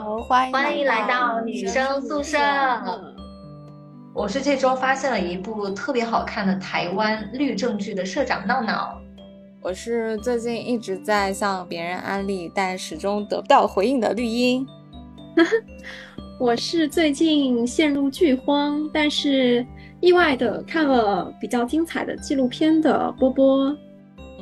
好，欢迎欢迎来到女生宿舍。我是这周发现了一部特别好看的台湾律政剧的社长闹闹。我是最近一直在向别人安利，但始终得不到回应的绿茵。我是最近陷入剧荒，但是意外的看了比较精彩的纪录片的波波。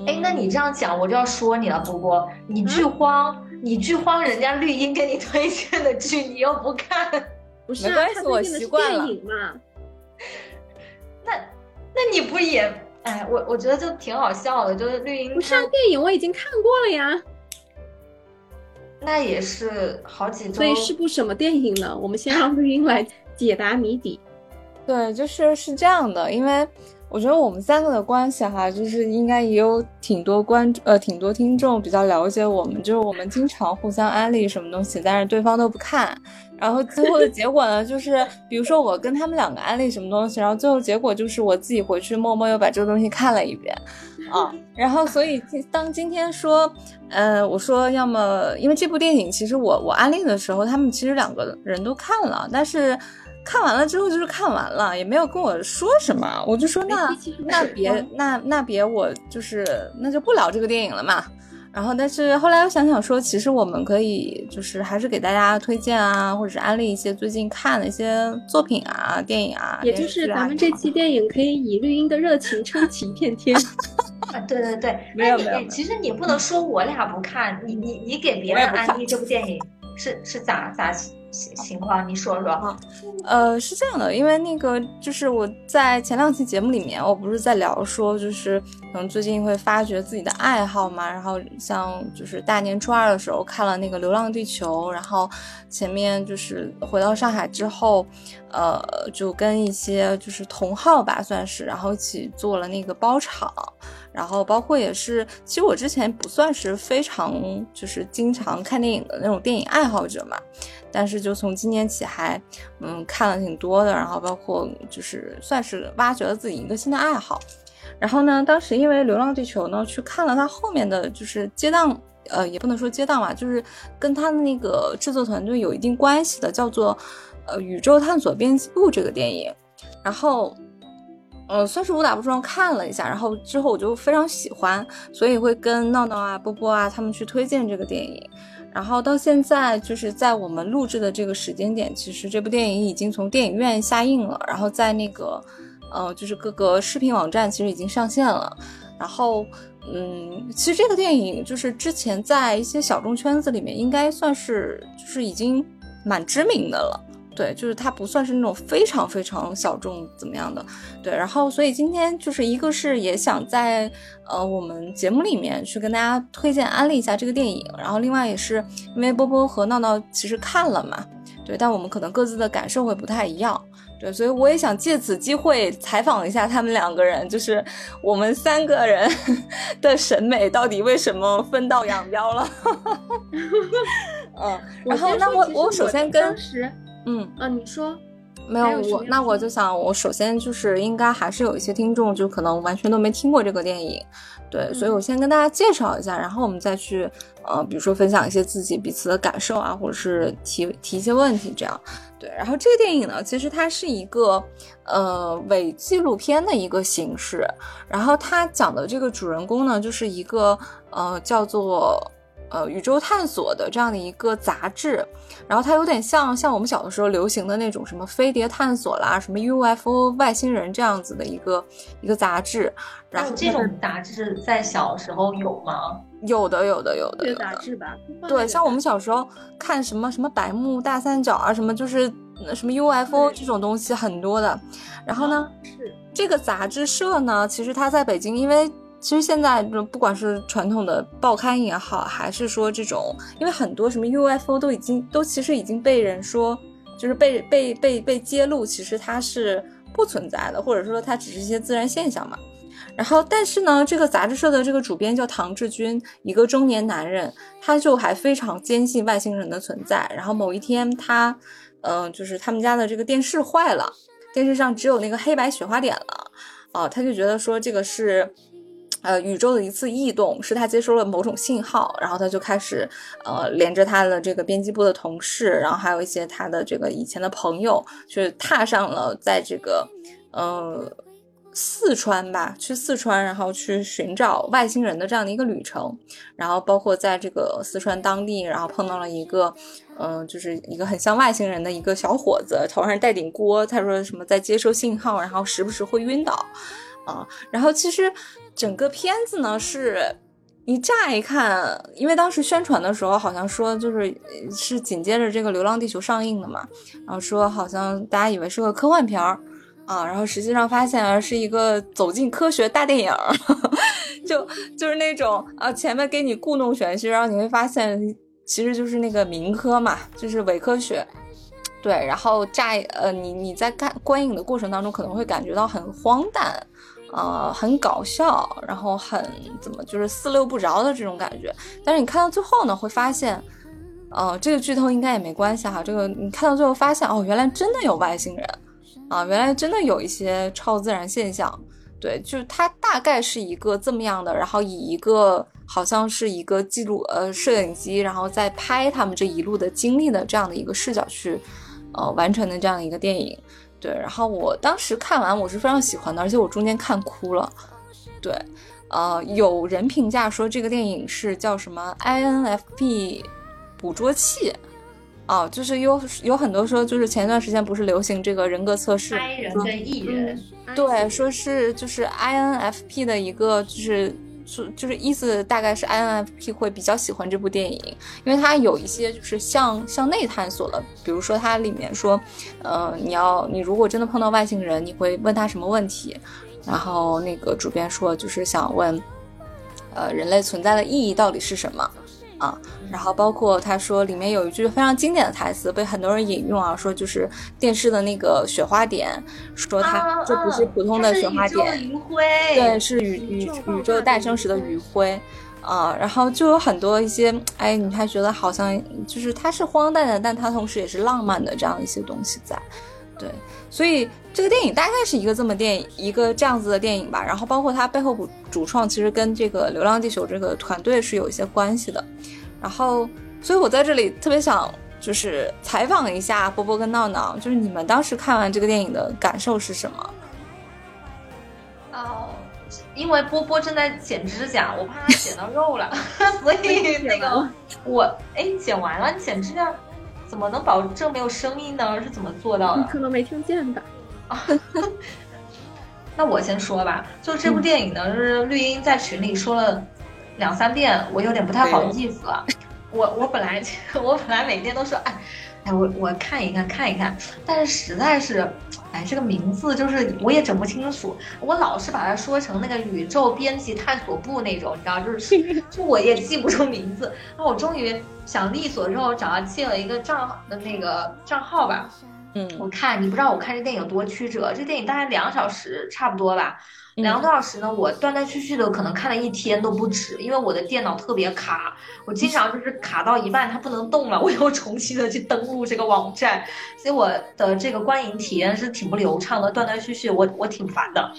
哎，那你这样讲，我就要说你了，波波，你剧荒，你剧荒，人家绿茵给你推荐的剧，你又不看，不是？没关系，我习惯了。那那你不也？哎，我我觉得就挺好笑的，就是绿茵。不是电影，我已经看过了呀。那也是好几周。所以是部什么电影呢？我们先让绿茵来解答谜底。对，就是是这样的，因为。我觉得我们三个的关系哈，就是应该也有挺多观呃挺多听众比较了解我们，就是我们经常互相安利什么东西，但是对方都不看，然后最后的结果呢，就是比如说我跟他们两个安利什么东西，然后最后结果就是我自己回去默默又把这个东西看了一遍，啊，然后所以当今天说，呃，我说要么因为这部电影其实我我安利的时候，他们其实两个人都看了，但是。看完了之后就是看完了，也没有跟我说什么，我就说那那别那那别我就是那就不聊这个电影了嘛。然后但是后来又想想说，其实我们可以就是还是给大家推荐啊，或者是安利一些最近看的一些作品啊、电影啊。也就是咱们这期电影可以以绿茵的热情撑起一片天。啊，对对对，没有没有。其实你不能说我俩不看，你你你给别人安利这部电影是是咋咋？情情况，你说说哈。呃，是这样的，因为那个就是我在前两期节目里面，我不是在聊说，就是可能最近会发掘自己的爱好嘛。然后像就是大年初二的时候看了那个《流浪地球》，然后前面就是回到上海之后，呃，就跟一些就是同好吧，算是，然后一起做了那个包场。然后包括也是，其实我之前不算是非常就是经常看电影的那种电影爱好者嘛。但是就从今年起还，嗯，看了挺多的，然后包括就是算是挖掘了自己一个新的爱好。然后呢，当时因为《流浪地球》呢，去看了它后面的就是接档，呃，也不能说接档吧，就是跟他的那个制作团队有一定关系的，叫做呃《宇宙探索编辑部》这个电影。然后，呃，算是误打误撞看了一下，然后之后我就非常喜欢，所以会跟闹闹啊、波波啊他们去推荐这个电影。然后到现在，就是在我们录制的这个时间点，其实这部电影已经从电影院下映了，然后在那个，呃，就是各个视频网站其实已经上线了。然后，嗯，其实这个电影就是之前在一些小众圈子里面应该算是就是已经蛮知名的了。对，就是它不算是那种非常非常小众怎么样的，对。然后，所以今天就是一个是也想在呃我们节目里面去跟大家推荐安利一下这个电影，然后另外也是因为波波和闹闹其实看了嘛，对，但我们可能各自的感受会不太一样，对，所以我也想借此机会采访一下他们两个人，就是我们三个人 的审美到底为什么分道扬镳了？嗯，然后那我我首先跟。嗯啊，你说没有我，那我就想，我首先就是应该还是有一些听众，就可能完全都没听过这个电影，对，所以我先跟大家介绍一下，然后我们再去呃，比如说分享一些自己彼此的感受啊，或者是提提一些问题，这样对。然后这个电影呢，其实它是一个呃伪纪录片的一个形式，然后它讲的这个主人公呢，就是一个呃叫做。呃，宇宙探索的这样的一个杂志，然后它有点像像我们小的时候流行的那种什么飞碟探索啦，什么 UFO 外星人这样子的一个一个杂志。然后这种杂志在小时候有吗？有的，有的，有的。杂志吧。对，像我们小时候看什么什么百慕大三角啊，什么就是什么 UFO 这种东西很多的。然后呢，是这个杂志社呢，其实它在北京，因为。其实现在就不管是传统的报刊也好，还是说这种，因为很多什么 UFO 都已经都其实已经被人说，就是被被被被揭露，其实它是不存在的，或者说它只是一些自然现象嘛。然后，但是呢，这个杂志社的这个主编叫唐志军，一个中年男人，他就还非常坚信外星人的存在。然后某一天，他，嗯，就是他们家的这个电视坏了，电视上只有那个黑白雪花点了，啊，他就觉得说这个是。呃，宇宙的一次异动是他接收了某种信号，然后他就开始呃，连着他的这个编辑部的同事，然后还有一些他的这个以前的朋友，去踏上了在这个呃四川吧，去四川，然后去寻找外星人的这样的一个旅程。然后包括在这个四川当地，然后碰到了一个嗯、就是一个很像外星人的一个小伙子，头上带顶锅，他说什么在接收信号，然后时不时会晕倒。啊，然后其实整个片子呢是，你乍一看，因为当时宣传的时候好像说就是是紧接着这个《流浪地球》上映的嘛，然后说好像大家以为是个科幻片儿啊，然后实际上发现是一个走进科学大电影，就就是那种啊前面给你故弄玄虚，然后你会发现其实就是那个民科嘛，就是伪科学。对，然后乍呃，你你在看观影的过程当中，可能会感觉到很荒诞，呃，很搞笑，然后很怎么就是四六不着的这种感觉。但是你看到最后呢，会发现，呃，这个剧透应该也没关系哈。这个你看到最后发现，哦，原来真的有外星人啊，原来真的有一些超自然现象。对，就是它大概是一个这么样的，然后以一个好像是一个记录呃摄影机，然后再拍他们这一路的经历的这样的一个视角去。呃，完成的这样一个电影，对，然后我当时看完我是非常喜欢的，而且我中间看哭了，对，呃，有人评价说这个电影是叫什么 INFP 捕捉器，哦、就是有有很多说，就是前一段时间不是流行这个人格测试 I 人跟 E 人，对，说是就是 INFP 的一个就是就就是意思大概是 INFP 会比较喜欢这部电影，因为它有一些就是向向内探索了，比如说它里面说，呃，你要你如果真的碰到外星人，你会问他什么问题？然后那个主编说就是想问，呃，人类存在的意义到底是什么？啊，然后包括他说里面有一句非常经典的台词，被很多人引用啊，说就是电视的那个雪花点，说它、啊这不是普通的雪花点，余晖，对，是宇宇宇宙诞生时的余晖。啊，然后就有很多一些，哎，你还觉得好像就是它是荒诞的，但它同时也是浪漫的这样一些东西在，对，所以这个电影大概是一个这么电影，一个这样子的电影吧。然后包括它背后主主创其实跟这个《流浪地球》这个团队是有一些关系的。然后，所以我在这里特别想就是采访一下波波跟闹闹，就是你们当时看完这个电影的感受是什么？哦，因为波波正在剪指甲，我怕他剪到肉了，所以那个我哎剪完了，你剪指甲怎么能保证没有声音呢？是怎么做到的？你可能没听见吧？那我先说吧，就这部电影呢，就是绿茵在群里说了两三遍，我有点不太好意思了。我我本来 我本来每天都说，哎哎，我我看一看看一看，但是实在是，哎，这个名字就是我也整不清楚，我老是把它说成那个宇宙编辑探索部那种，你知道，就是 就我也记不住名字。那我终于想利索之后，找他借了一个账的那个账号吧，嗯。我看你不知道我看这电影有多曲折，这电影大概两个小时差不多吧，嗯两个多小时呢，我断断续续的可能看了一天都不止，因为我的电脑特别卡，我经常就是卡到一半它不能动了，我又重新的去登录这个网站，所以我的这个观影体验是挺不流畅的，断断续续，我我挺烦的。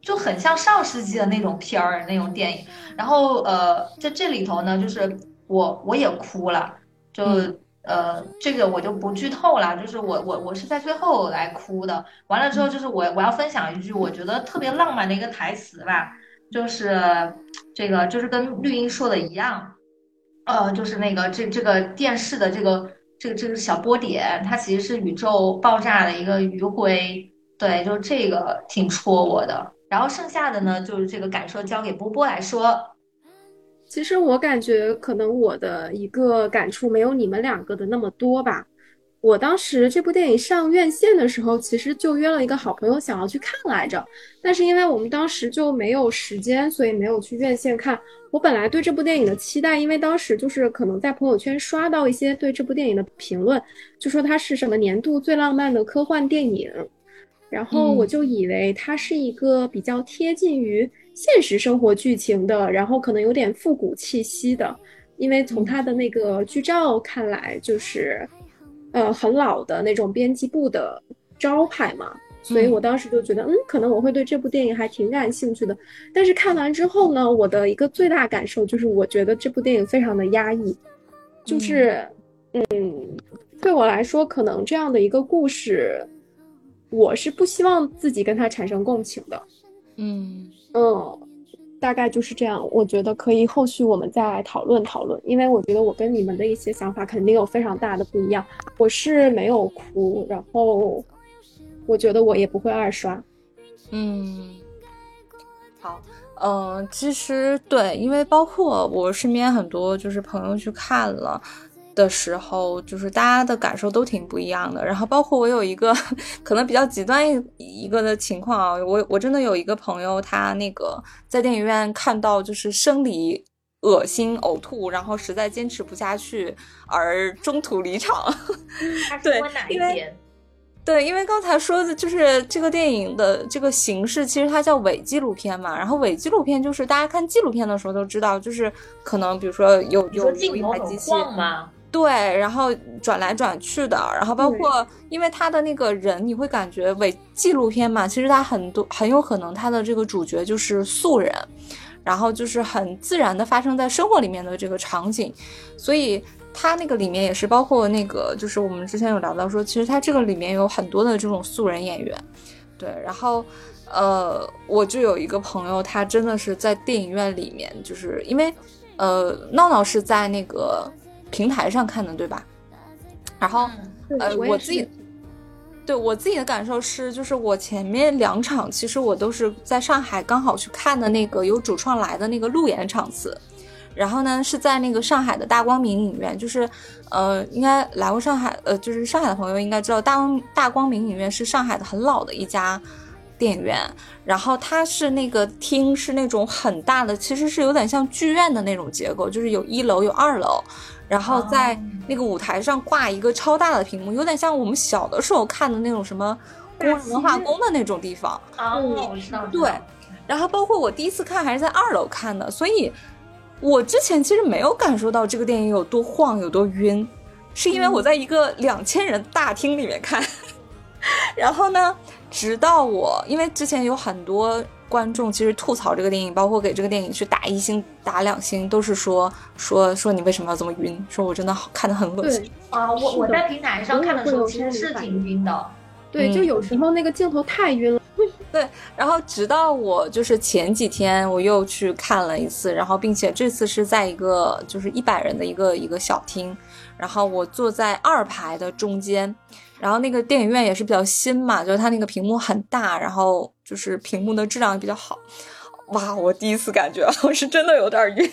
就很像上世纪的那种片儿那种电影，然后呃，在这里头呢，就是我我也哭了，就、嗯呃，这个我就不剧透了，就是我我我是在最后来哭的。完了之后，就是我我要分享一句我觉得特别浪漫的一个台词吧，就是这个就是跟绿茵说的一样，呃，就是那个这这个电视的这个这个这个小波点，它其实是宇宙爆炸的一个余晖，对，就这个挺戳我的。然后剩下的呢，就是这个感受交给波波来说。其实我感觉可能我的一个感触没有你们两个的那么多吧。我当时这部电影上院线的时候，其实就约了一个好朋友想要去看来着，但是因为我们当时就没有时间，所以没有去院线看。我本来对这部电影的期待，因为当时就是可能在朋友圈刷到一些对这部电影的评论，就说它是什么年度最浪漫的科幻电影，然后我就以为它是一个比较贴近于现实生活剧情的，然后可能有点复古气息的，因为从他的那个剧照看来，就是呃很老的那种编辑部的招牌嘛。所以我当时就觉得，嗯，可能我会对这部电影还挺感兴趣的。但是看完之后呢，我的一个最大感受就是，我觉得这部电影非常的压抑，就是，嗯，对我来说，可能这样的一个故事，我是不希望自己跟他产生共情的。嗯嗯，大概就是这样。我觉得可以后续我们再来讨论讨论，因为我觉得我跟你们的一些想法肯定有非常大的不一样。我是没有哭，然后。我觉得我也不会二刷，嗯，好，嗯，其实对，因为包括我身边很多就是朋友去看了的时候，就是大家的感受都挺不一样的。然后包括我有一个可能比较极端一一个的情况啊，我我真的有一个朋友，他那个在电影院看到就是生理恶心呕吐，然后实在坚持不下去而中途离场。对，因为。对，因为刚才说的就是这个电影的这个形式，其实它叫伪纪录片嘛。然后伪纪录片就是大家看纪录片的时候都知道，就是可能比如说有有有一台机器，对，然后转来转去的，然后包括因为他的那个人，你会感觉伪纪录片嘛，其实他很多很有可能他的这个主角就是素人，然后就是很自然的发生在生活里面的这个场景，所以。他那个里面也是包括那个，就是我们之前有聊到说，其实他这个里面有很多的这种素人演员，对。然后，呃，我就有一个朋友，他真的是在电影院里面，就是因为，呃，闹闹是在那个平台上看的，对吧？然后，呃，我自己，对我自己的感受是，就是我前面两场其实我都是在上海刚好去看的那个有主创来的那个路演场次。然后呢，是在那个上海的大光明影院，就是，呃，应该来过上海，呃，就是上海的朋友应该知道，大光大光明影院是上海的很老的一家电影院。然后它是那个厅是那种很大的，其实是有点像剧院的那种结构，就是有一楼有二楼，然后在那个舞台上挂一个超大的屏幕，有点像我们小的时候看的那种什么工人文化宫的那种地方。哦，我知道。对，然后包括我第一次看还是在二楼看的，所以。我之前其实没有感受到这个电影有多晃有多晕，是因为我在一个两千人大厅里面看，然后呢，直到我因为之前有很多观众其实吐槽这个电影，包括给这个电影去打一星打两星，都是说说说你为什么要这么晕，说我真的好看的很恶心啊！我我在平台上看的时候其实是挺晕的，对，就有时候那个镜头太晕了。对，然后直到我就是前几天我又去看了一次，然后并且这次是在一个就是一百人的一个一个小厅，然后我坐在二排的中间，然后那个电影院也是比较新嘛，就是它那个屏幕很大，然后就是屏幕的质量也比较好，哇，我第一次感觉 我是真的有点晕。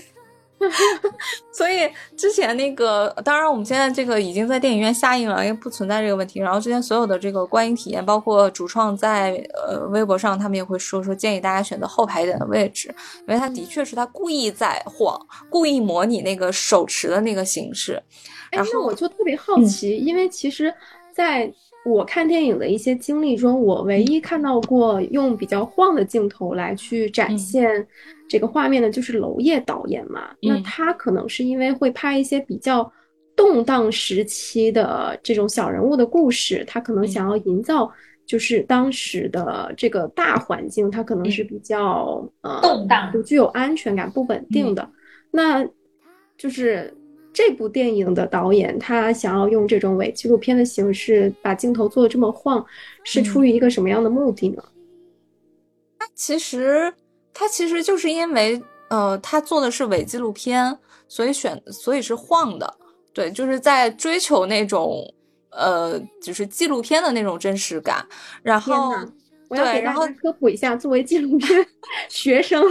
所以之前那个，当然我们现在这个已经在电影院下映了，因为不存在这个问题。然后之前所有的这个观影体验，包括主创在呃微博上，他们也会说说建议大家选择后排一点的位置，因为他的确是他故意在晃，故意模拟那个手持的那个形式。哎，那我就特别好奇，因为其实在我看电影的一些经历中，我唯一看到过用比较晃的镜头来去展现。这个画面的，就是娄烨导演嘛，那他可能是因为会拍一些比较动荡时期的这种小人物的故事，他可能想要营造就是当时的这个大环境，他可能是比较呃动荡，不具有安全感、不稳定的。那就是这部电影的导演，他想要用这种伪纪录片的形式把镜头做的这么晃，是出于一个什么样的目的呢？他其实。他其实就是因为，呃，他做的是伪纪录片，所以选，所以是晃的，对，就是在追求那种，呃，就是纪录片的那种真实感。然后，我要给大家科普一下，作为纪录片 学生，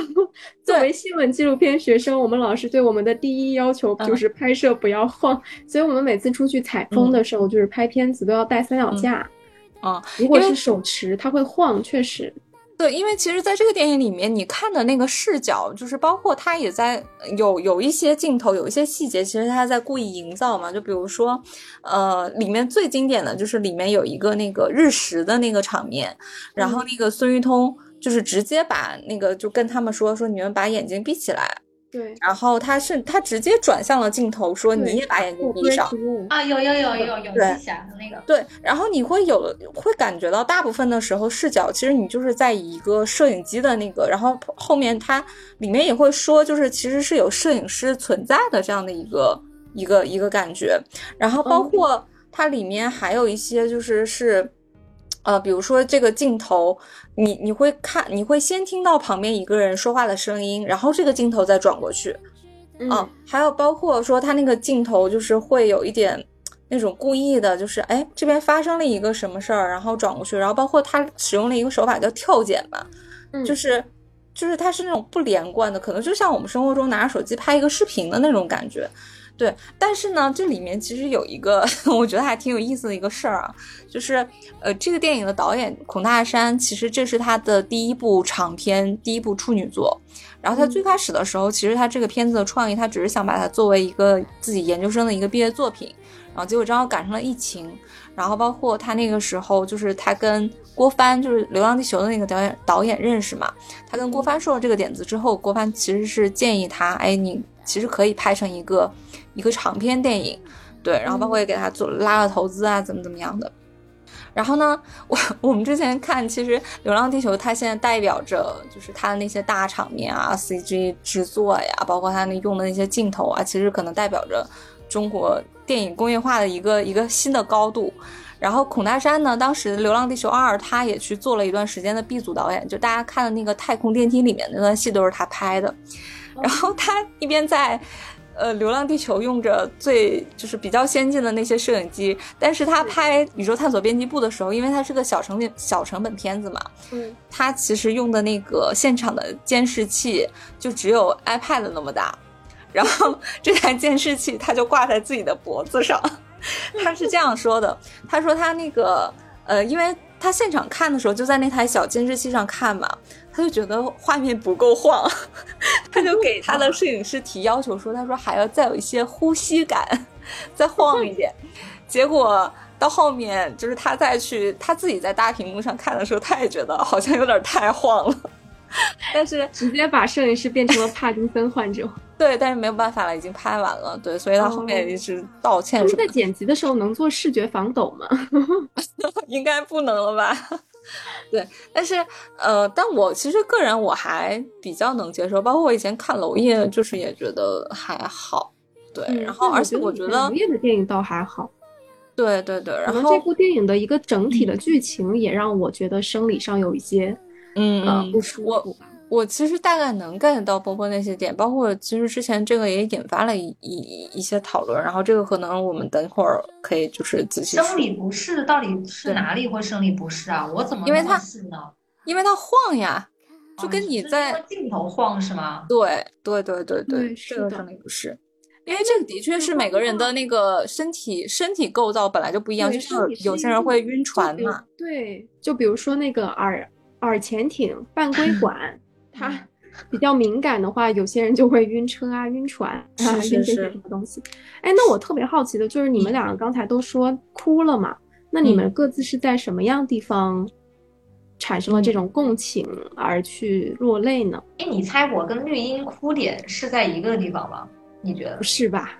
作为新闻纪录片学生，我们老师对我们的第一要求就是拍摄不要晃，所以我们每次出去采风的时候，就是拍片子都要带三脚架。啊，如果是手持，它会晃，确实。对，因为其实，在这个电影里面，你看的那个视角，就是包括他也在有有一些镜头，有一些细节，其实他在故意营造嘛。就比如说，呃，里面最经典的就是里面有一个那个日食的那个场面，然后那个孙玉通就是直接把那个就跟他们说说，你们把眼睛闭起来，对，然后他是他直接转向了镜头，说你也把眼睛闭上。啊，有有有有有对记起来了那个，对，然后你会有了，会感觉到大部分的时候视角，其实你就是在以一个摄影机的那个，然后后面它里面也会说，就是其实是有摄影师存在的这样的一个一个一个感觉，然后包嗯括它里面还有一些就是是。呃，比如说这个镜头，你你会看，你会先听到旁边一个人说话的声音，然后这个镜头再转过去，嗯啊，还有包括说他那个镜头就是会有一点那种故意的，就是哎这边发生了一个什么事儿，然后转过去，然后包括他使用了一个手法叫跳剪嘛，嗯就是就是它是那种不连贯的，可能就像我们生活中拿着手机拍一个视频的那种感觉。对，但是呢，这里面其实有一个 我觉得还挺有意思的一个事儿啊，就是呃，这个电影的导演孔大山，其实这是他的第一部长片，第一部处女作。然后他最开始的时候，其实他这个片子的创意，他只是想把它作为一个自己研究生的一个毕业作品，然后结果正好赶上了疫情，然后包括他那个时候，就是他跟郭帆，就是《流浪地球》的那个导演导演认识嘛，他跟郭帆说了这个点子之后，郭帆其实是建议他，哎，你其实可以拍成一个一个长篇电影，对，然后包括也给他做拉了投资啊，怎么怎么样的。然后呢，我我们之前看，其实《流浪地球》它现在代表着就是它的那些大场面啊、CG 制作呀，包括它那用的那些镜头啊，其实可能代表着中国电影工业化的一个一个新的高度。然后孔大山呢，当时《流浪地球二》他也去做了一段时间的 B 组导演，就大家看的那个太空电梯里面那段戏都是他拍的。然后他一边在。呃，《流浪地球》用着最就是比较先进的那些摄影机，但是他拍《宇宙探索编辑部》的时候，因为它是个小成本小成本片子嘛，嗯，他其实用的那个现场的监视器就只有 iPad 那么大，然后 这台监视器他就挂在自己的脖子上，他是这样说的，他说他那个呃，因为他现场看的时候就在那台小监视器上看嘛，他就觉得画面不够晃，他就给他的摄影师提要求说，他说还要再有一些呼吸感，再晃一点。结果到后面就是他再去他自己在大屏幕上看的时候，他也觉得好像有点太晃了。但是直接把摄影师变成了帕金森患者。对，但是没有办法了，已经拍完了。对，所以他后面一直道歉他们什么的，在剪辑的时候能做视觉防抖吗？应该不能了吧？对，但是呃，但我其实个人我还比较能接受，包括我以前看娄烨，就是也觉得还好。对，嗯然后而且我觉得娄，烨的电影倒还好，对对对，然后这部电影的一个整体的剧情也让我觉得生理上有一些嗯不舒服吧。我其实大概能 get 到波波那些点，包括其实之前这个也引发了一一一些讨论，然后这个可能我们等会儿可以就是仔细说，生理不适到底是哪里会生理不适啊？我怎么因为它是呢？因为它晃呀，就哦跟你在、镜头晃是吗？对对对对对是的个生理不适。因为这个的确是每个人的那个身体身体构造本来就不一样，就对像身体适有些人会晕船嘛，对，就比如说那个耳耳前庭半 规管，它比较敏感的话，有些人就会晕车啊、晕船啊、是是晕这些什么东西。哎，那我特别好奇的就是，你们两个刚才都说哭了嘛？那你们嗯各自是在什么样地方产生了这种共情而去落泪呢？哎，你猜我跟绿茵哭点是在一个地方吗？你觉得不？是吧？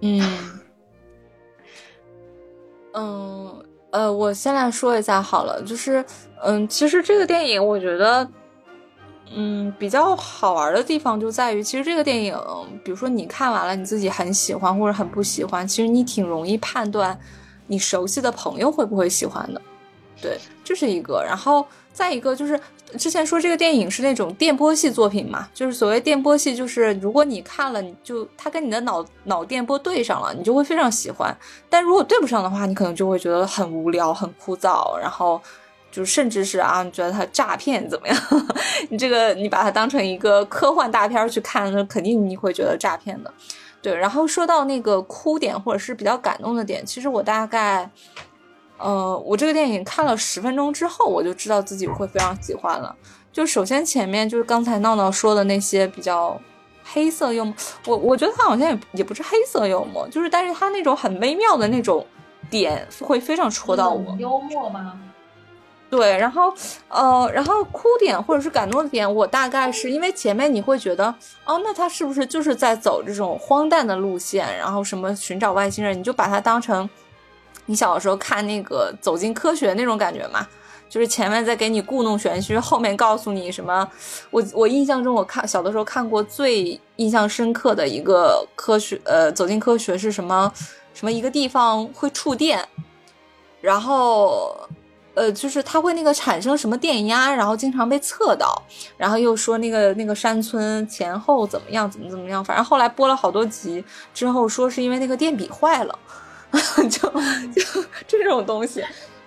嗯，嗯，呃，我先来说一下好了，就是，嗯，其实这个电影我觉得，嗯，比较好玩的地方就在于，其实这个电影，比如说你看完了，你自己很喜欢或者很不喜欢，其实你挺容易判断你熟悉的朋友会不会喜欢的。对，这是一个。然后再一个就是之前说这个电影是那种电波系作品嘛，就是所谓电波系，就是如果你看了，你就它跟你的脑脑电波对上了，你就会非常喜欢。但如果对不上的话，你可能就会觉得很无聊、很枯燥，然后就甚至是啊，你觉得它诈骗怎么样？你这个你把它当成一个科幻大片去看，那肯定你会觉得诈骗的。对，然后说到那个哭点或者是比较感动的点，其实我大概。呃，我这个电影看了十分钟之后，我就知道自己会非常喜欢了。就首先前面就是刚才闹闹说的那些比较黑色幽默，我我觉得他好像也也不是黑色幽默，就是但是他那种很微妙的那种点会非常戳到我。幽默吗？对，然后呃，然后哭点或者是感动的点，我大概是因为前面你会觉得，哦，那他是不是就是在走这种荒诞的路线，然后什么寻找外星人，你就把它当成你小的时候看那个《走进科学》那种感觉嘛，就是前面在给你故弄玄虚，后面告诉你什么。我我印象中，我看小的时候看过最印象深刻的一个科学，呃，《走进科学》是什么？什么一个地方会触电，然后。呃，就是它会那个产生什么电压，然后经常被测到，然后又说那个那个山村前后怎么样，怎么怎么样，反正后来播了好多集之后，说是因为那个电笔坏了，就就这种东西。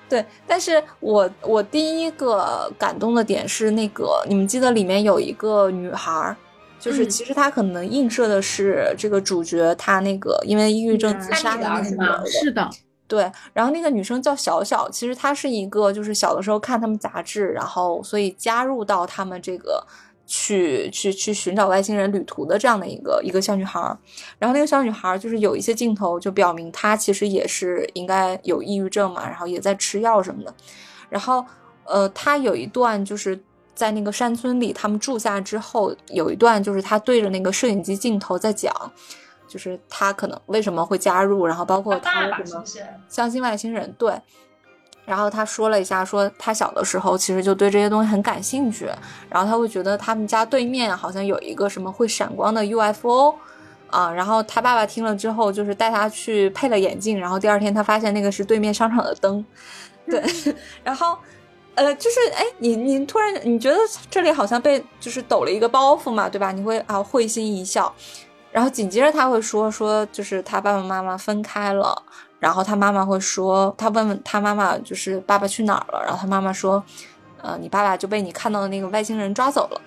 对，但是我我第一个感动的点是那个，你们记得里面有一个女孩，就是其实她可能映射的是这个主角，她那个因为抑郁症自杀的那个女儿，是的。对，然后那个女生叫小小，其实她是一个，就是小的时候看他们杂志，然后所以加入到他们这个去去去寻找外星人旅途的这样的一个一个小女孩。然后那个小女孩就是有一些镜头就表明她其实也是应该有抑郁症嘛，然后也在吃药什么的。然后呃，她有一段就是在那个山村里，他们住下之后，有一段就是她对着那个摄影机镜头在讲。就是他可能为什么会加入，然后包括他为什么相信外星人，对。然后他说了一下，说他小的时候其实就对这些东西很感兴趣，然后他会觉得他们家对面好像有一个什么会闪光的 UFO 啊，然后他爸爸听了之后就是带他去配了眼镜，然后第二天他发现那个是对面商场的灯，对。然后呃，就是哎，你你突然你觉得这里好像被就是抖了一个包袱嘛，对吧？你会啊会心一笑。然后紧接着他会说说，就是他爸爸妈妈分开了，然后他妈妈会说，他问问他妈妈，就是爸爸去哪儿了？然后他妈妈说，呃，你爸爸就被你看到的那个外星人抓走了。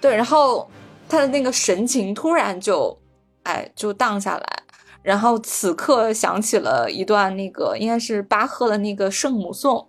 对，然后他的那个神情突然就，哎，就荡下来。然后此刻想起了一段那个应该是巴赫的那个圣母颂。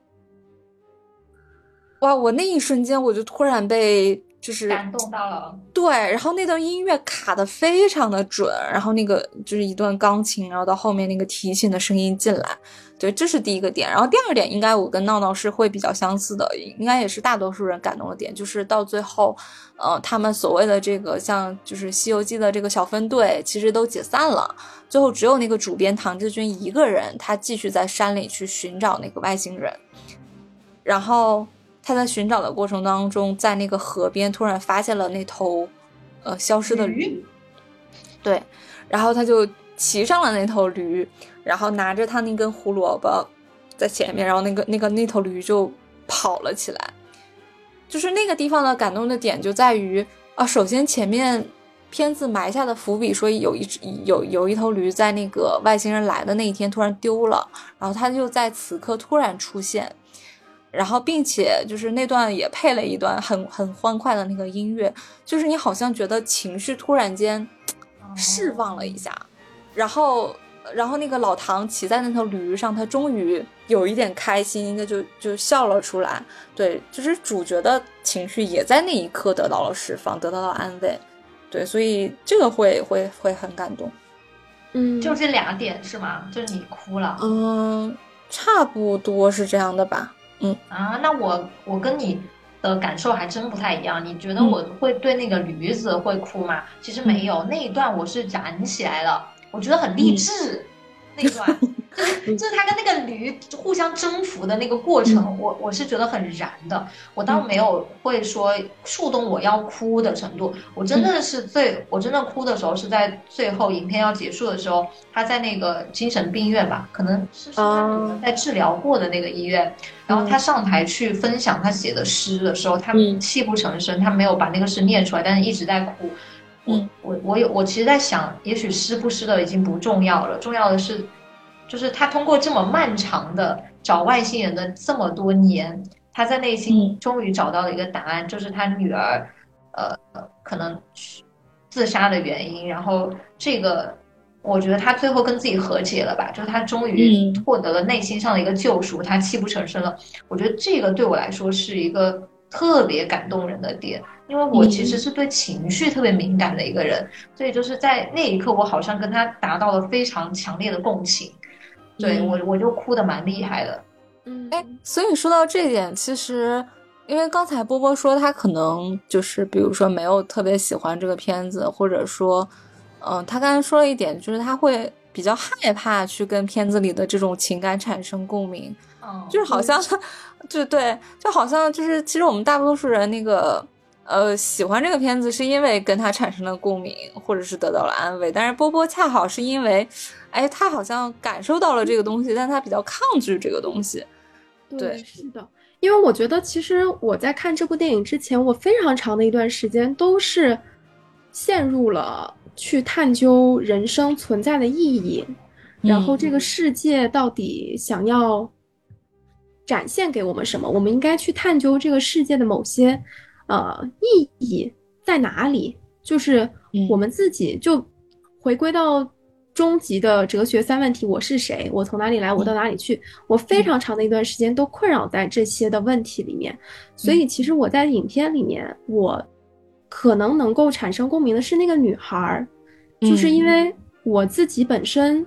哇，我那一瞬间我就突然被。就是感动到了，对，然后那段音乐卡的非常的准，然后那个就是一段钢琴，然后到后面那个提琴的声音进来，对，这是第一个点。然后第二个点，应该我跟闹闹是会比较相似的，应该也是大多数人感动的点，就是到最后，呃，他们所谓的这个像就是《西游记》的这个小分队，其实都解散了，最后只有那个主编唐志军一个人，他继续在山里去寻找那个外星人，然后。他在寻找的过程当中，在那个河边突然发现了那头，呃，消失的驴。对，然后他就骑上了那头驴，然后拿着他那根胡萝卜在前面，然后那个那个那头驴就跑了起来。就是那个地方的感动的点就在于啊，首先前面片子埋下的伏笔说有一只有有一头驴在那个外星人来的那一天突然丢了，然后他就在此刻突然出现。然后，并且就是那段也配了一段很很欢快的那个音乐，就是你好像觉得情绪突然间释放了一下，然后，然后那个老唐骑在那头驴上，他终于有一点开心，那就就笑了出来。对，就是主角的情绪也在那一刻得到了释放，得到了安慰。对，所以这个会会会很感动。嗯，就这两点是吗？就是你哭了？嗯，差不多是这样的吧。嗯啊，那我我跟你的感受还真不太一样。你觉得我会对那个驴子会哭吗？其实没有，那一段我是燃起来了，我觉得很励志。那段就是 就是他跟那个驴互相征服的那个过程，我我是觉得很燃的。我倒没有会说触动我要哭的程度。我真的是最我真的哭的时候是在最后影片要结束的时候，他在那个精神病院吧，可能是在治疗过的那个医院，然后他上台去分享他写的诗的时候，他泣不成声，他没有把那个诗念出来，但是一直在哭。嗯，我我有我其实，在想，也许湿不湿的已经不重要了，重要的是，就是他通过这么漫长的找外星人的这么多年，他在内心终于找到了一个答案，就是他女儿，呃，可能自杀的原因。然后这个，我觉得他最后跟自己和解了吧，就是他终于获得了内心上的一个救赎，他泣不成声了。我觉得这个对我来说是一个特别感动人的点。因为我其实是对情绪特别敏感的一个人，所以就是在那一刻，我好像跟他达到了非常强烈的共情，对我我就哭的蛮厉害的。嗯，哎，所以说到这一点，其实因为刚才波波说他可能就是比如说没有特别喜欢这个片子，或者说，嗯、他刚才说了一点，就是他会比较害怕去跟片子里的这种情感产生共鸣，嗯，就是好像，就对，就好像就是其实我们大多数人那个。呃，喜欢这个片子是因为跟他产生了共鸣，或者是得到了安慰。但是波波恰好是因为，哎，他好像感受到了这个东西，但他比较抗拒这个东西。对是的，因为我觉得其实我在看这部电影之前，我非常长的一段时间都是陷入了去探究人生存在的意义，然后这个世界到底想要展现给我们什么？我们应该去探究这个世界的某些呃意义在哪里？就是嗯我们自己就回归到终极的哲学三问题：我是谁？我从哪里来？我到哪里去？我非常长的一段时间都困扰在这些的问题里面。所以，其实我在影片里面，我可能能够产生共鸣的是那个女孩儿，就是因为我自己本身，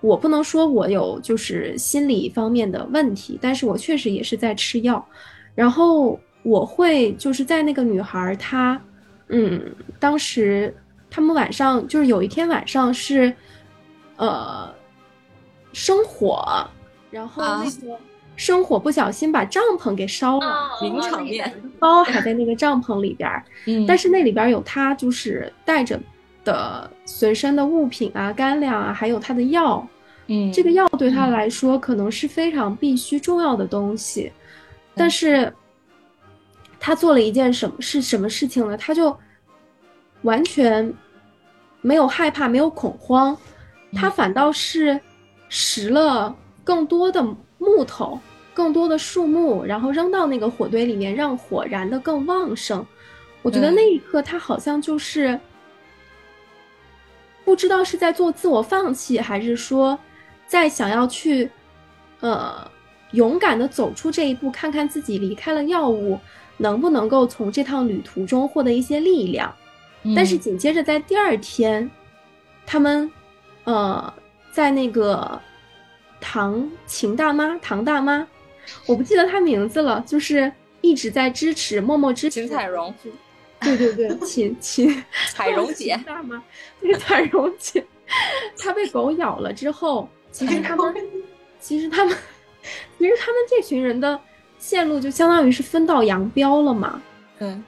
我不能说我有就是心理方面的问题，但是我确实也是在吃药，然后我会就是在那个女孩儿她，嗯，当时他们晚上就是有一天晚上是，呃，生火，然后啊。那个生火不小心把帐篷给烧了，哦名场面，包还在那个帐篷里边儿，嗯。但是那里边有他就是带着的随身的物品啊、干粮啊，还有他的药。嗯，这个药对他来说可能是非常必须重要的东西，但是他做了一件什么是什么事情呢？他就完全没有害怕，没有恐慌，他反倒是拾了更多的木头、更多的树木，然后扔到那个火堆里面，让火燃得更旺盛。我觉得那一刻，他好像就是不知道是在做自我放弃，还是说在想要去呃勇敢的走出这一步，看看自己离开了药物，能不能够从这趟旅途中获得一些力量。嗯。但是紧接着在第二天，他们呃在那个唐秦大妈、唐大妈，我不记得她名字了，就是一直在支持、默默支持秦彩荣，对对对，秦 秦彩荣姐。秦大妈，那个彩荣姐，她被狗咬了之后，其实他们，其实他们，其实他们这群人的线路就相当于是分道扬镳了嘛。对，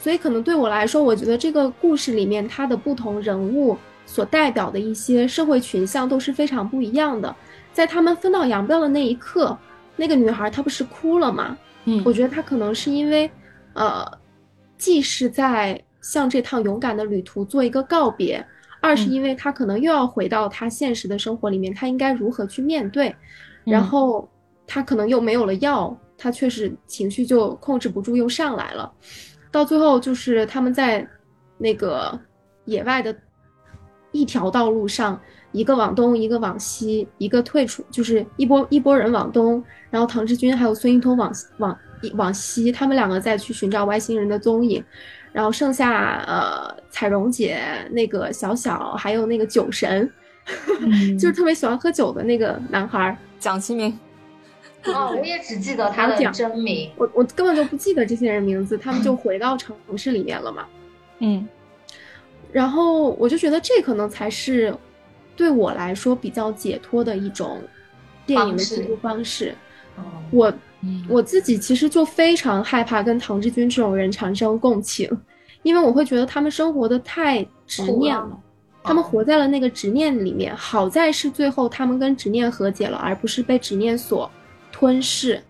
所以可能对我来说，我觉得这个故事里面它的不同人物所代表的一些社会群像都是非常不一样的。在他们分道扬镳的那一刻，那个女孩她不是哭了吗？嗯我觉得她可能是因为，呃，既是在向这趟勇敢的旅途做一个告别，二是嗯因为她可能又要回到她现实的生活里面，她应该如何去面对，然嗯后她可能又没有了药，他确实情绪就控制不住又上来了，到最后就是他们在那个野外的一条道路上，一个往东，一个往西，一个退出，就是一波一波人往东，然后唐志军还有孙一通往往往西，他们两个再去寻找外星人的踪影，然后剩下呃彩荣姐、那个小小，还有那个酒神，就是特别喜欢喝酒的那个男孩儿，蒋奇明，哦，我也只记得他的真名。我我根本就不记得这些人名字，他们就回到城市里面了嘛。嗯然后我就觉得这可能才是对我来说比较解脱的一种电影的记录方式。哦我嗯我自己其实就非常害怕跟唐志军这种人产生共情，因为我会觉得他们生活的太执念了，他们活在了那个执念里面。好在是最后他们跟执念和解了，而不是被执念所吞噬。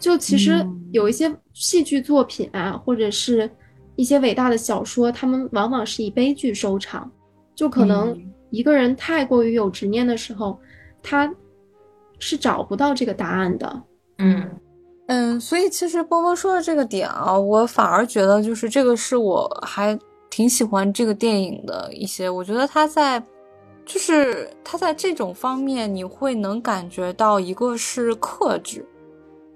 就其实嗯有一些戏剧作品啊，或者是一些伟大的小说，他们往往是以悲剧收场。就可能嗯一个人太过于有执念的时候，他是找不到这个答案的。嗯嗯，所以其实波波说的这个点啊，我反而觉得就是这个是我还挺喜欢这个电影的一些，我觉得他在。就是他在这种方面，你会能感觉到一个是克制，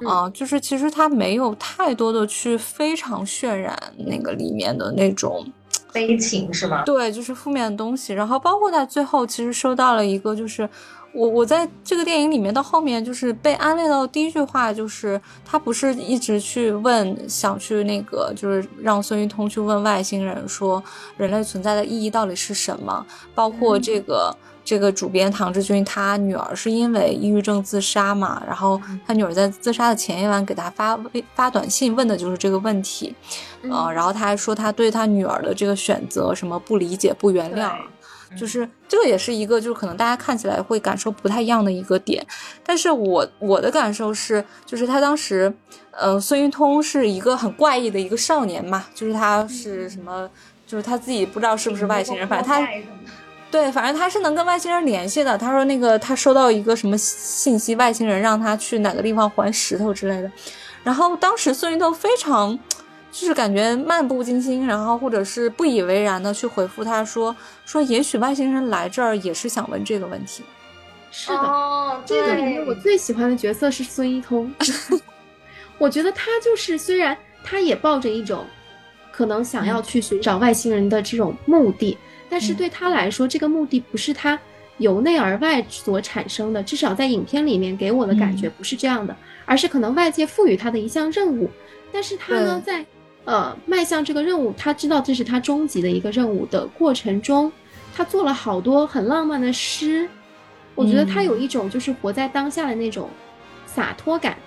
嗯啊，就是其实他没有太多的去非常渲染那个里面的那种 悲情是吗？对，就是负面的东西。然后包括他最后其实收到了一个，就是我我在这个电影里面到后面就是被安慰到第一句话就是他不是一直去问想去那个就是让孙玉通去问外星人说人类存在的意义到底是什么，包括这个。这个主编唐志军，他女儿是因为抑郁症自杀嘛？然后他女儿在自杀的前一晚给他发微发短信，问的就是这个问题，呃，然后他还说他对他女儿的这个选择什么不理解、不原谅，就是这个也是一个就是可能大家看起来会感受不太一样的一个点。但是我我的感受是，就是他当时，呃，孙运通是一个很怪异的一个少年嘛，就是他是什么，就是他自己不知道是不是外星人，反正他。对，反正他是能跟外星人联系的。他说那个他收到一个什么信息，外星人让他去哪个地方还石头之类的。然后当时孙云通非常，就是感觉漫不经心，然后或者是不以为然的去回复他说说也许外星人来这儿也是想问这个问题。是的，这个里面我最喜欢的角色是孙一通。我觉得他就是虽然他也抱着一种可能想要去寻找外星人的这种目的。但是对他来说，这个目的不是他由内而外所产生的，至少在影片里面给我的感觉不是这样的，而是可能外界赋予他的一项任务。但是他呢，在呃迈向这个任务，他知道这是他终极的一个任务的过程中，他做了好多很浪漫的诗。我觉得他有一种就是活在当下的那种洒脱感。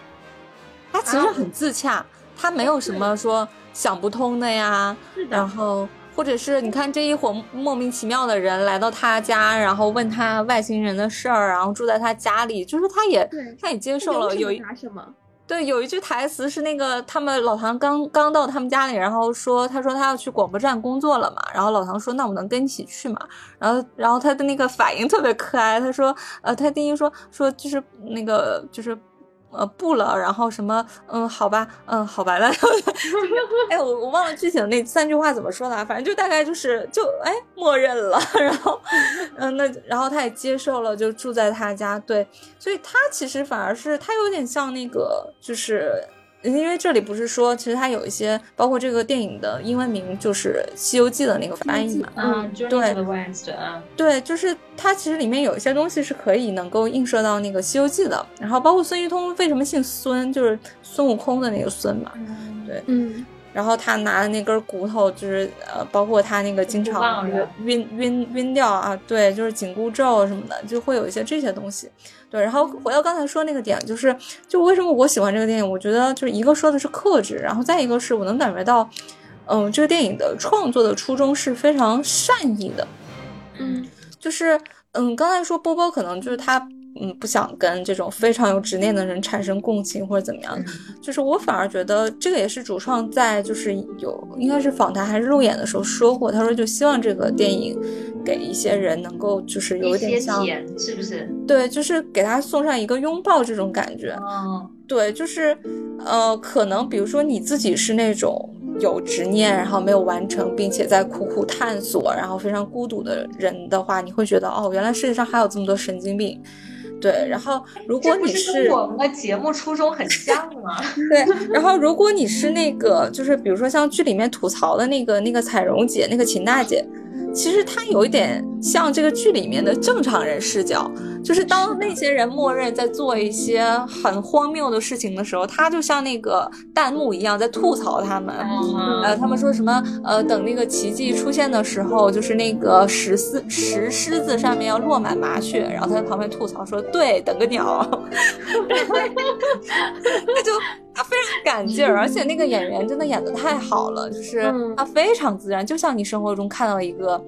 他其实很自洽，他没有什么说想不通的呀，然后。或者是你看这一伙莫名其妙的人来到他家，然后问他外星人的事儿，然后住在他家里，就是他也他也接受了。有一什么？对，有一句台词是那个他们老唐刚刚到他们家里，然后说他说他要去广播站工作了嘛，然后老唐说那我能跟你一起去嘛？然后然后他的那个反应特别可爱，他说呃他第一说说就是那个就是。呃，不了，然后什么，嗯，好吧，嗯，好吧，那 哎，我我忘了具体的那三句话怎么说的，反正就大概就是就哎，默认了，然后，嗯，那然后他也接受了，就住在他家，对，所以他其实反而是他有点像那个，就是。因为这里不是说，其实它有一些，包括这个电影的英文名就是《西游记》的那个翻译嘛，嗯，对，啊，对，就是它其实里面有一些东西是可以能够映射到那个《西游记》的。然后包括孙玉通为什么姓孙，就是孙悟空的那个孙嘛，对，嗯。然后他拿的那根骨头，就是呃，包括他那个经常晕晕晕掉啊，对，就是紧箍咒什么的，就会有一些这些东西。对，然后回到刚才说那个点，就是就为什么我喜欢这个电影？我觉得就是一个说的是克制，然后再一个是我能感觉到，嗯，这个电影的创作的初衷是非常善意的。嗯，就是嗯，刚才说波波可能就是他。嗯，不想跟这种非常有执念的人产生共情或者怎么样，就是我反而觉得这个也是主创在就是有应该是访谈还是路演的时候说过，他说就希望这个电影给一些人能够就是有点像，是不是？对，就是给他送上一个拥抱这种感觉。嗯，对，就是呃，可能比如说你自己是那种有执念，然后没有完成，并且在苦苦探索，然后非常孤独的人的话，你会觉得哦，原来世界上还有这么多神经病。对，然后如果你是我们的节目初衷很像吗？对，然后如果你是那个，就是比如说像剧里面吐槽的那个那个彩荣姐，那个秦大姐。其实她有一点像这个剧里面的正常人视角，就是当那些人默认在做一些很荒谬的事情的时候，他就像那个弹幕一样在吐槽他们。呃，他们说什么？呃，等那个奇迹出现的时候，就是那个石狮石狮子上面要落满麻雀，然后他在旁边吐槽说：“对，等个鸟。”他就。他非常赶劲儿，而且那个演员真的演的太好了，就是他非常自然，就像你生活中看到一个，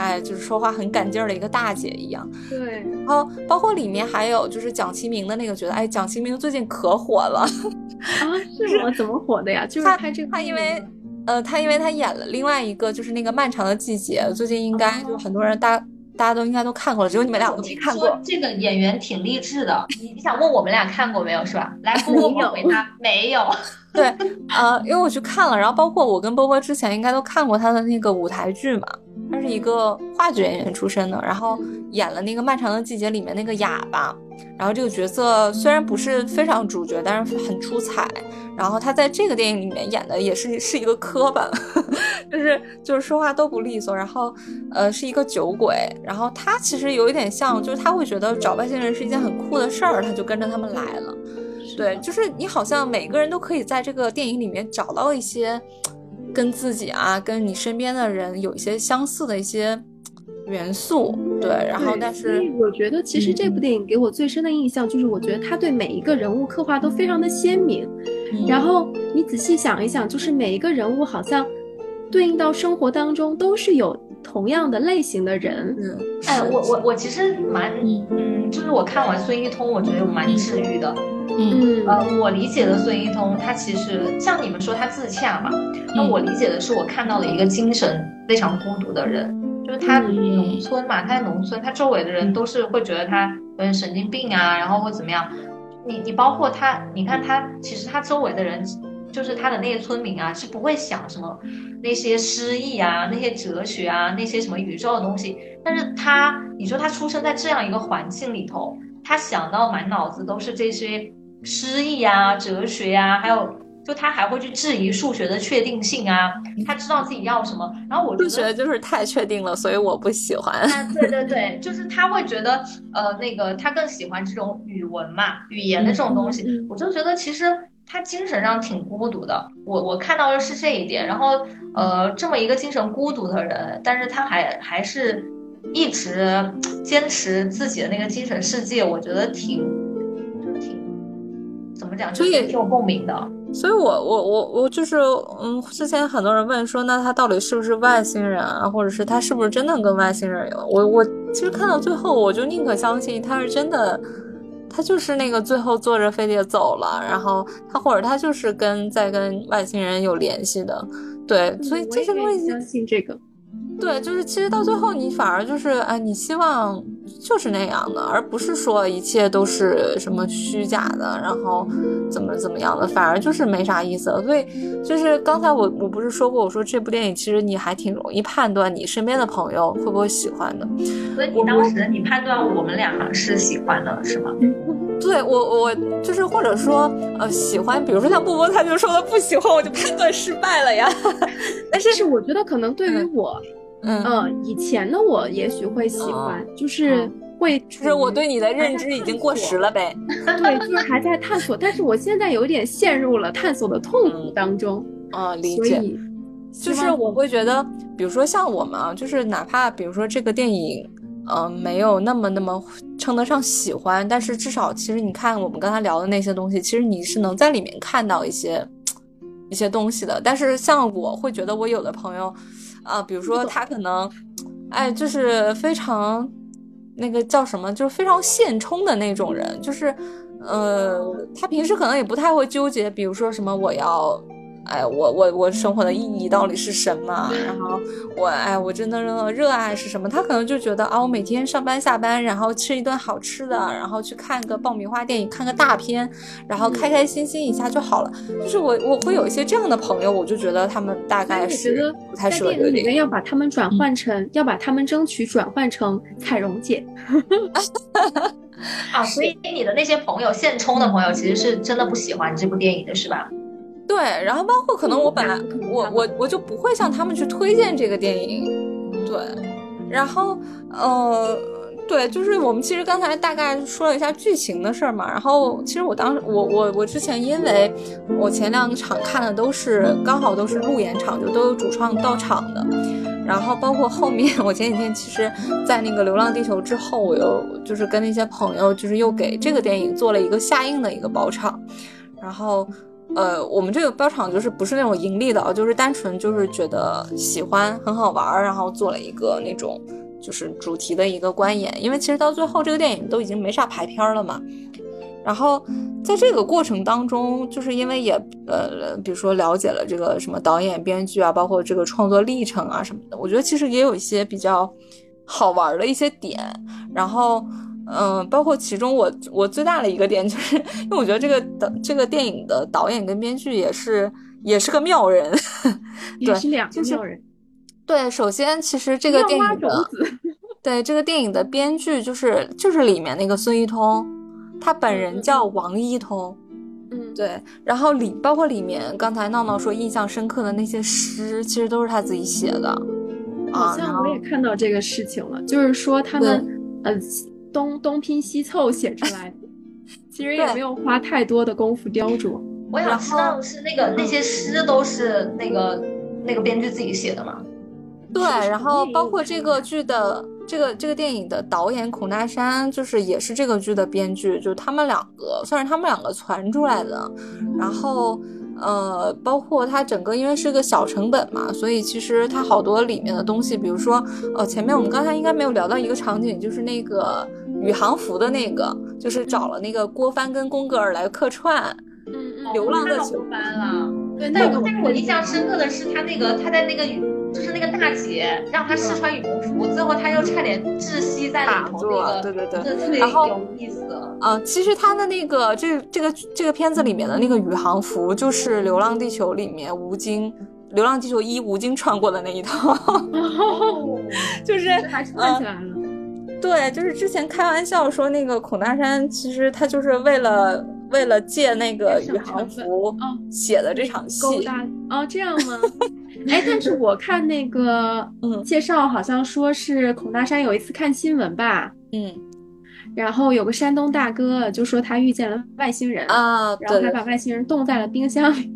哎，就是说话很赶劲儿的一个大姐一样。对，然后包括里面还有就是蒋奇明的那个角色，哎，蒋奇明最近可火了啊！是吗？怎么火的呀？就是他他因为呃，他因为他演了另外一个就是那个漫长的季节，最近应该就很多人大。大家都应该都看过了，只有你们俩都没看过。这个演员挺励志的，你你想问我们俩看过没有是吧？来，波波回答，没有。对，呃，因为我去看了，然后包括我跟波波之前应该都看过他的那个舞台剧嘛。他是一个话剧演员出身的，然后演了那个《漫长的季节》里面那个哑巴。然后这个角色虽然不是非常主角，但是很出彩。然后他在这个电影里面演的也是是一个磕巴，就是就是说话都不利索。然后呃是一个酒鬼。然后他其实有一点像，就是他会觉得找外星人是一件很酷的事儿，他就跟着他们来了。对，就是你好像每个人都可以在这个电影里面找到一些跟自己啊，跟你身边的人有一些相似的一些。元素对，然后但是我觉得其实这部电影给我最深的印象就是，我觉得他对每一个人物刻画都非常的鲜明。然后你仔细想一想，就是每一个人物好像对应到生活当中都是有同样的类型的人。嗯，哎，我我我其实蛮嗯，就是我看完孙一通，我觉得我蛮治愈的。嗯呃，我理解的孙一通，他其实像你们说他自洽嘛，那我理解的是我看到了一个精神非常孤独的人。就是他农村嘛，他在农村，他周围的人都是会觉得他有点神经病啊，然后或怎么样。你你包括他，你看他，其实他周围的人，就是他的那些村民啊，是不会想什么那些诗意啊、那些哲学啊、那些什么宇宙的东西。但是他，你说他出生在这样一个环境里头，他想到满脑子都是这些诗意啊、哲学啊，还有。就他还会去质疑数学的确定性啊，他知道自己要什么，然后我数学就是太确定了，所以我不喜欢。对对对，就是他会觉得，呃，那个他更喜欢这种语文嘛，语言的这种东西。我就觉得其实他精神上挺孤独的，我我看到的是这一点。然后，呃，这么一个精神孤独的人，但是他还还是一直坚持自己的那个精神世界，我觉得挺就是挺怎么讲，就也挺有共鸣的。所以，我我我我就是，嗯，之前很多人问说，那他到底是不是外星人啊，或者是他是不是真的跟外星人有？我我其实看到最后，我就宁可相信他是真的，他就是那个最后坐着飞碟走了，然后他或者他就是跟在跟外星人有联系的，对，所以这些东西相信这个。对，就是其实到最后，你反而就是，哎，你希望就是那样的，而不是说一切都是什么虚假的，然后怎么怎么样的，反而就是没啥意思。所以就是刚才我我不是说过，我说这部电影其实你还挺容易判断你身边的朋友会不会喜欢的。所以你当时你判断我们俩是喜欢的是吗？对我我就是或者说呃喜欢，比如说像波波他就说了不喜欢，我就判断失败了呀。但是我觉得可能对于我。嗯，以前的我也许会喜欢，就是会，就是我对你的认知已经过时了呗。对，就是还在探索，但是我现在有点陷入了探索的痛苦当中。啊，理解。就是我会觉得，比如说像我们啊，就是哪怕比如说这个电影，呃，没有那么那么称得上喜欢，但是至少其实你看我们刚才聊的那些东西，其实你是能在里面看到一些 一些东西的。但是像我会觉得，我有的朋友。啊，比如说他可能，哎，就是非常那个叫什么，就是非常现充的那种人，就是，呃，他平时可能也不太会纠结，比如说什么我要。哎，我我我生活的意义到底是什么？然后我哎，我真的热爱是什么？他可能就觉得啊，我每天上班下班，然后吃一顿好吃的，然后去看个爆米花电影，看个大片，然后开开心心一下就好了。就是我我会有一些这样的朋友，我就觉得他们大概是不太适合。电影里面要把他们转换成，要把他们争取转换成彩荣姐。啊，所以你的那些朋友，现充的朋友，其实是真的不喜欢这部电影的，是吧？对，然后包括可能我本来我我我就不会向他们去推荐这个电影，对，然后呃，对，就是我们其实刚才大概说了一下剧情的事儿嘛，然后其实我当时我我我之前因为我前两场看的都是刚好都是路演场，就都有主创到场的，然后包括后面我前几天其实，在那个《流浪地球》之后，我又就是跟那些朋友就是又给这个电影做了一个下映的一个包场，然后。呃，我们这个标场就是不是那种盈利的，就是单纯就是觉得喜欢很好玩儿，然后做了一个那种就是主题的一个观演。因为其实到最后这个电影都已经没啥排片了嘛。然后在这个过程当中，就是因为也呃，比如说了解了这个什么导演、编剧啊，包括这个创作历程啊什么的，我觉得其实也有一些比较好玩的一些点。然后。嗯，包括其中我我最大的一个点就是，因为我觉得这个导这个电影的导演跟编剧也是也是个妙人，也是两个妙人。对，首先其实这个电影的，对这个电影的编剧就是就是里面那个孙一通，他本人叫王一通。嗯，对，然后里包括里面刚才闹闹说印象深刻的那些诗，其实都是他自己写的。好像我也看到这个事情了，就是说他们呃东东拼西凑写出来的，其实也没有花太多的功夫雕琢。我想知道是那个那些诗都是那个那个编剧自己写的吗？对，然后包括这个剧的这个这个电影的导演孔大山，就是也是这个剧的编剧，就是他们两个算是他们两个传出来的。然后呃，包括它整个因为是个小成本嘛，所以其实它好多里面的东西，比如说呃，前面我们刚才应该没有聊到一个场景，就是那个宇航服的那个，就是找了那个郭帆跟宫格尔来客串，嗯嗯，流浪的球帆了。对，那个但是我印象深刻的是他那个他在那个。就是那个大姐让他试穿羽绒服，最后他又差点窒息在里头，那个对对对，特别有意思。啊，其实他的那个这这个这个片子里面的那个宇航服，就是《流浪地球》里面吴京，《流浪地球一》吴京穿过的那一套，就是还穿起来了。对，就是之前开玩笑说那个孔大山，其实他就是为了为了借那个宇航服写的这场戏。哦，这样吗？哎，但是我看那个嗯介绍，好像说是孔大山有一次看新闻吧，嗯，然后有个山东大哥就说他遇见了外星人啊，然后还把外星人冻在了冰箱里。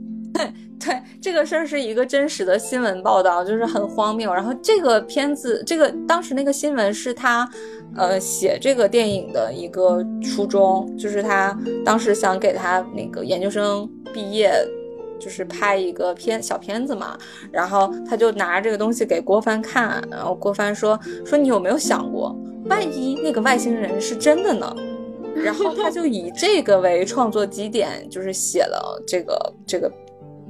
对，这个事儿是一个真实的新闻报道，就是很荒谬。然后这个片子，这个当时那个新闻是他呃写这个电影的一个初衷，就是他当时想给他那个研究生毕业。就是拍一个片小片子嘛，然后他就拿这个东西给郭帆看，然后郭帆说说你有没有想过，万一那个外星人是真的呢？然后他就以这个为创作基点，就是写了这个这个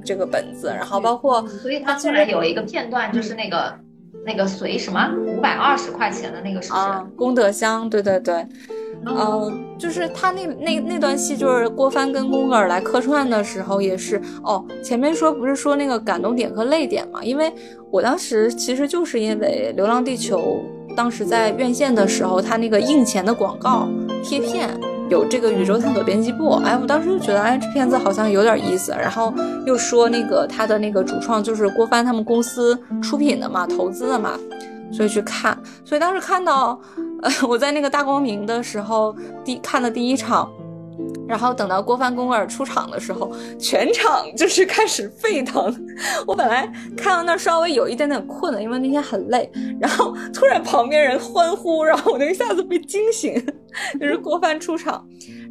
这个本子，然后包括，所以他后来有一个片段，就是那个那个随什么五百二十块钱的那个是不是？功德箱，对对对。嗯，就是他那那那段戏，就是郭帆跟宫格尔来客串的时候，也是哦。前面说不是说那个感动点和泪点嘛？因为我当时其实就是因为《流浪地球》当时在院线的时候，他那个印钱的广告贴片有这个宇宙探索编辑部，哎，我当时就觉得哎，这片子好像有点意思。然后又说那个他的那个主创就是郭帆他们公司出品的嘛，投资的嘛，所以去看。所以当时看到。呃我在那个大光明的时候，第看的第一场，然后等到郭帆、宫尔出场的时候，全场就是开始沸腾。我本来看到那稍微有一点点困了，因为那天很累，然后突然旁边人欢呼，然后我就一下子被惊醒，就是郭帆出场。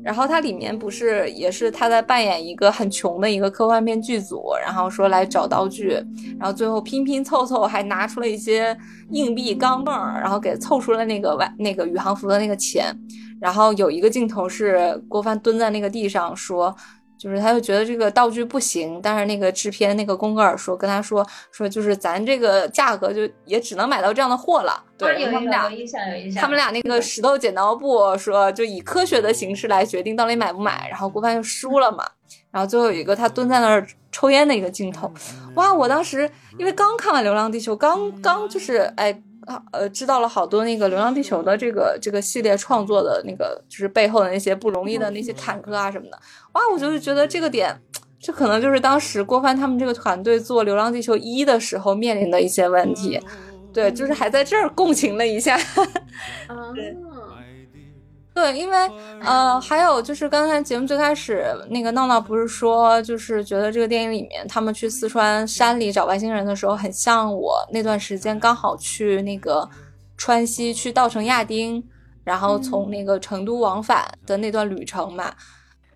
然后它里面不是也是他在扮演一个很穷的一个科幻片剧组，然后说来找道具，然后最后拼拼凑凑还拿出了一些硬币、钢镚，然后给凑出了那个外那个宇航服的那个钱。然后有一个镜头是郭帆蹲在那个地上说。就是他就觉得这个道具不行，但是那个制片那个宫格尔说跟他说说就是咱这个价格就也只能买到这样的货了。对，他们俩有印象有印象。他们俩那个石头剪刀布说就以科学的形式来决定到底买不买，然后郭帆就输了嘛。然后最后有一个他蹲在那儿抽烟的一个镜头，哇！我当时因为刚看完《流浪地球》，刚刚就是哎。啊，呃，知道了好多那个《流浪地球》的这个这个系列创作的那个，就是背后的那些不容易的那些坎坷啊什么的。哇，我就是觉得这个点，这可能就是当时郭帆他们这个团队做《流浪地球一》的时候面临的一些问题。对，就是还在这儿共情了一下。对。对，因为呃，还有就是刚才节目最开始那个闹闹不是说，就是觉得这个电影里面他们去四川山里找外星人的时候，很像我那段时间刚好去那个川西去稻城亚丁，然后从那个成都往返的那段旅程嘛。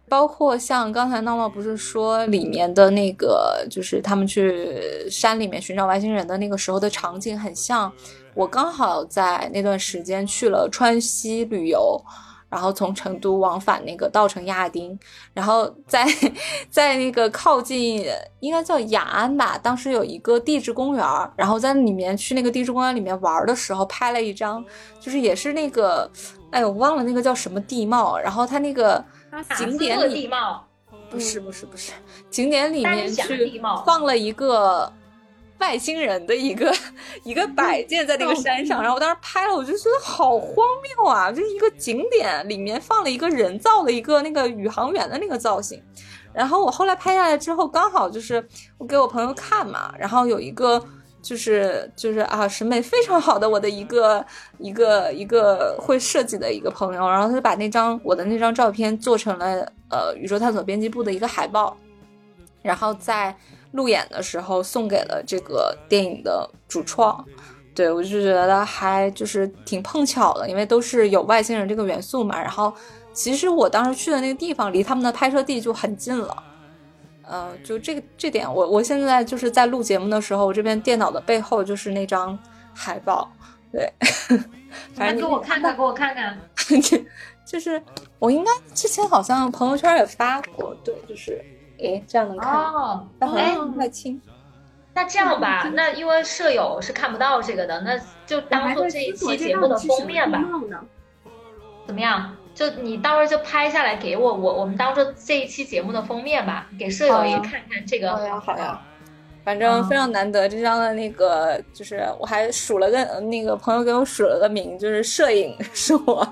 包括像刚才闹闹不是说里面的那个，就是他们去山里面寻找外星人的那个时候的场景，很像我刚好在那段时间去了川西旅游。然后从成都往返那个稻城亚丁，然后在在那个靠近应该叫雅安吧，当时有一个地质公园，然后在里面去那个地质公园里面玩的时候拍了一张，就是也是那个，哎我忘了那个叫什么地貌，然后它那个景点里地貌？不是不是不是景点里面去放了一个外星人的一个 一个摆件在那个山上，然后我当时拍了，我就觉得好荒谬啊！就是一个景点里面放了一个人造的一个那个宇航员的那个造型，然后我后来拍下来之后，刚好就是我给我朋友看嘛，然后有一个就是就是啊审美非常好的我的一个一个一个会设计的一个朋友，然后他就把那张我的那张照片做成了呃宇宙探索编辑部的一个海报，然后在。路演的时候送给了这个电影的主创，对我就觉得还就是挺碰巧的，因为都是有外星人这个元素嘛。然后其实我当时去的那个地方离他们的拍摄地就很近了，呃，就这个这点，我我现在就是在录节目的时候，我这边电脑的背后就是那张海报，对，反正给我看看，给我看看，就是我应该之前好像朋友圈也发过，对，就是。哎，这样能看哦，哎，不太清。那这样吧，那因为舍友是看不到这个的，那就当做这一期节目的封面吧。怎么样？就你到时候就拍下来给我，我我们当做这一期节目的封面吧，给舍友也看看这个。好呀，好呀。反正非常难得，这张的那个就是我还数了个那个朋友给我数了个名，就是摄影 是我。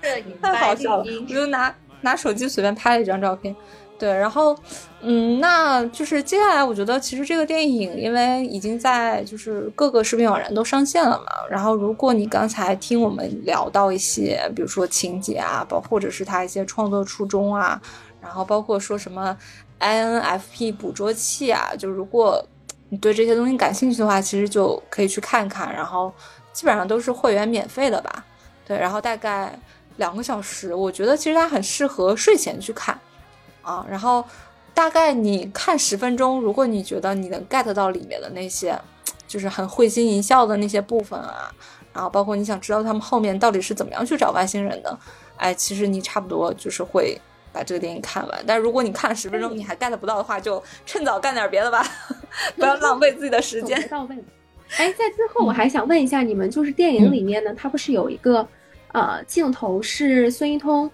摄影太好笑了，我就拿拿手机随便拍了一张照片。对，然后，嗯，那就是接下来，我觉得其实这个电影，因为已经在就是各个视频网站都上线了嘛。然后，如果你刚才听我们聊到一些，比如说情节啊，包或者是他一些创作初衷啊，然后包括说什么 INFP 捕捉器啊，就如果你对这些东西感兴趣的话，其实就可以去看看。然后，基本上都是会员免费的吧？对，然后大概两个小时，我觉得其实它很适合睡前去看。啊，然后大概你看十分钟，如果你觉得你能 get 到里面的那些，就是很会心一笑的那些部分啊，然后包括你想知道他们后面到底是怎么样去找外星人的，哎，其实你差不多就是会把这个电影看完。但如果你看了十分钟你还 get 不到的话，就趁早干点别的吧，不要浪费自己的时间。哎，在最后我还想问一下你们，就是电影里面呢，它不是有一个呃镜头是孙一通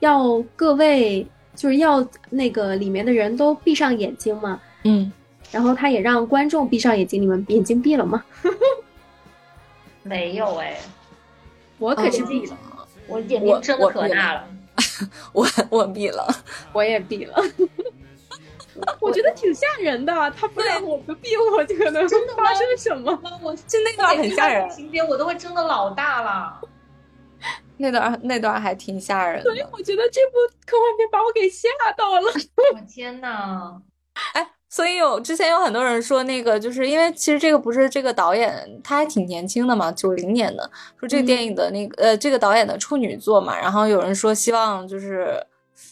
要各位。就是要那个里面的人都闭上眼睛嘛，嗯，然后他也让观众闭上眼睛，你们眼睛闭了吗？没有哎，我可是闭了，我眼睛睁的可大了，我 我闭了，我也闭了，我觉得挺吓人的，他不让我不闭，我可能发生什么？我就那段很吓人，情节我都会睁的老大了。那段那段还挺吓人的，所以我觉得这部科幻片把我给吓到了。我天呐！哎，所以有之前有很多人说那个，就是因为其实这个不是这个导演，他还挺年轻的嘛，九零年的，说这个电影的那个呃，这个导演的处女作嘛。然后有人说希望就是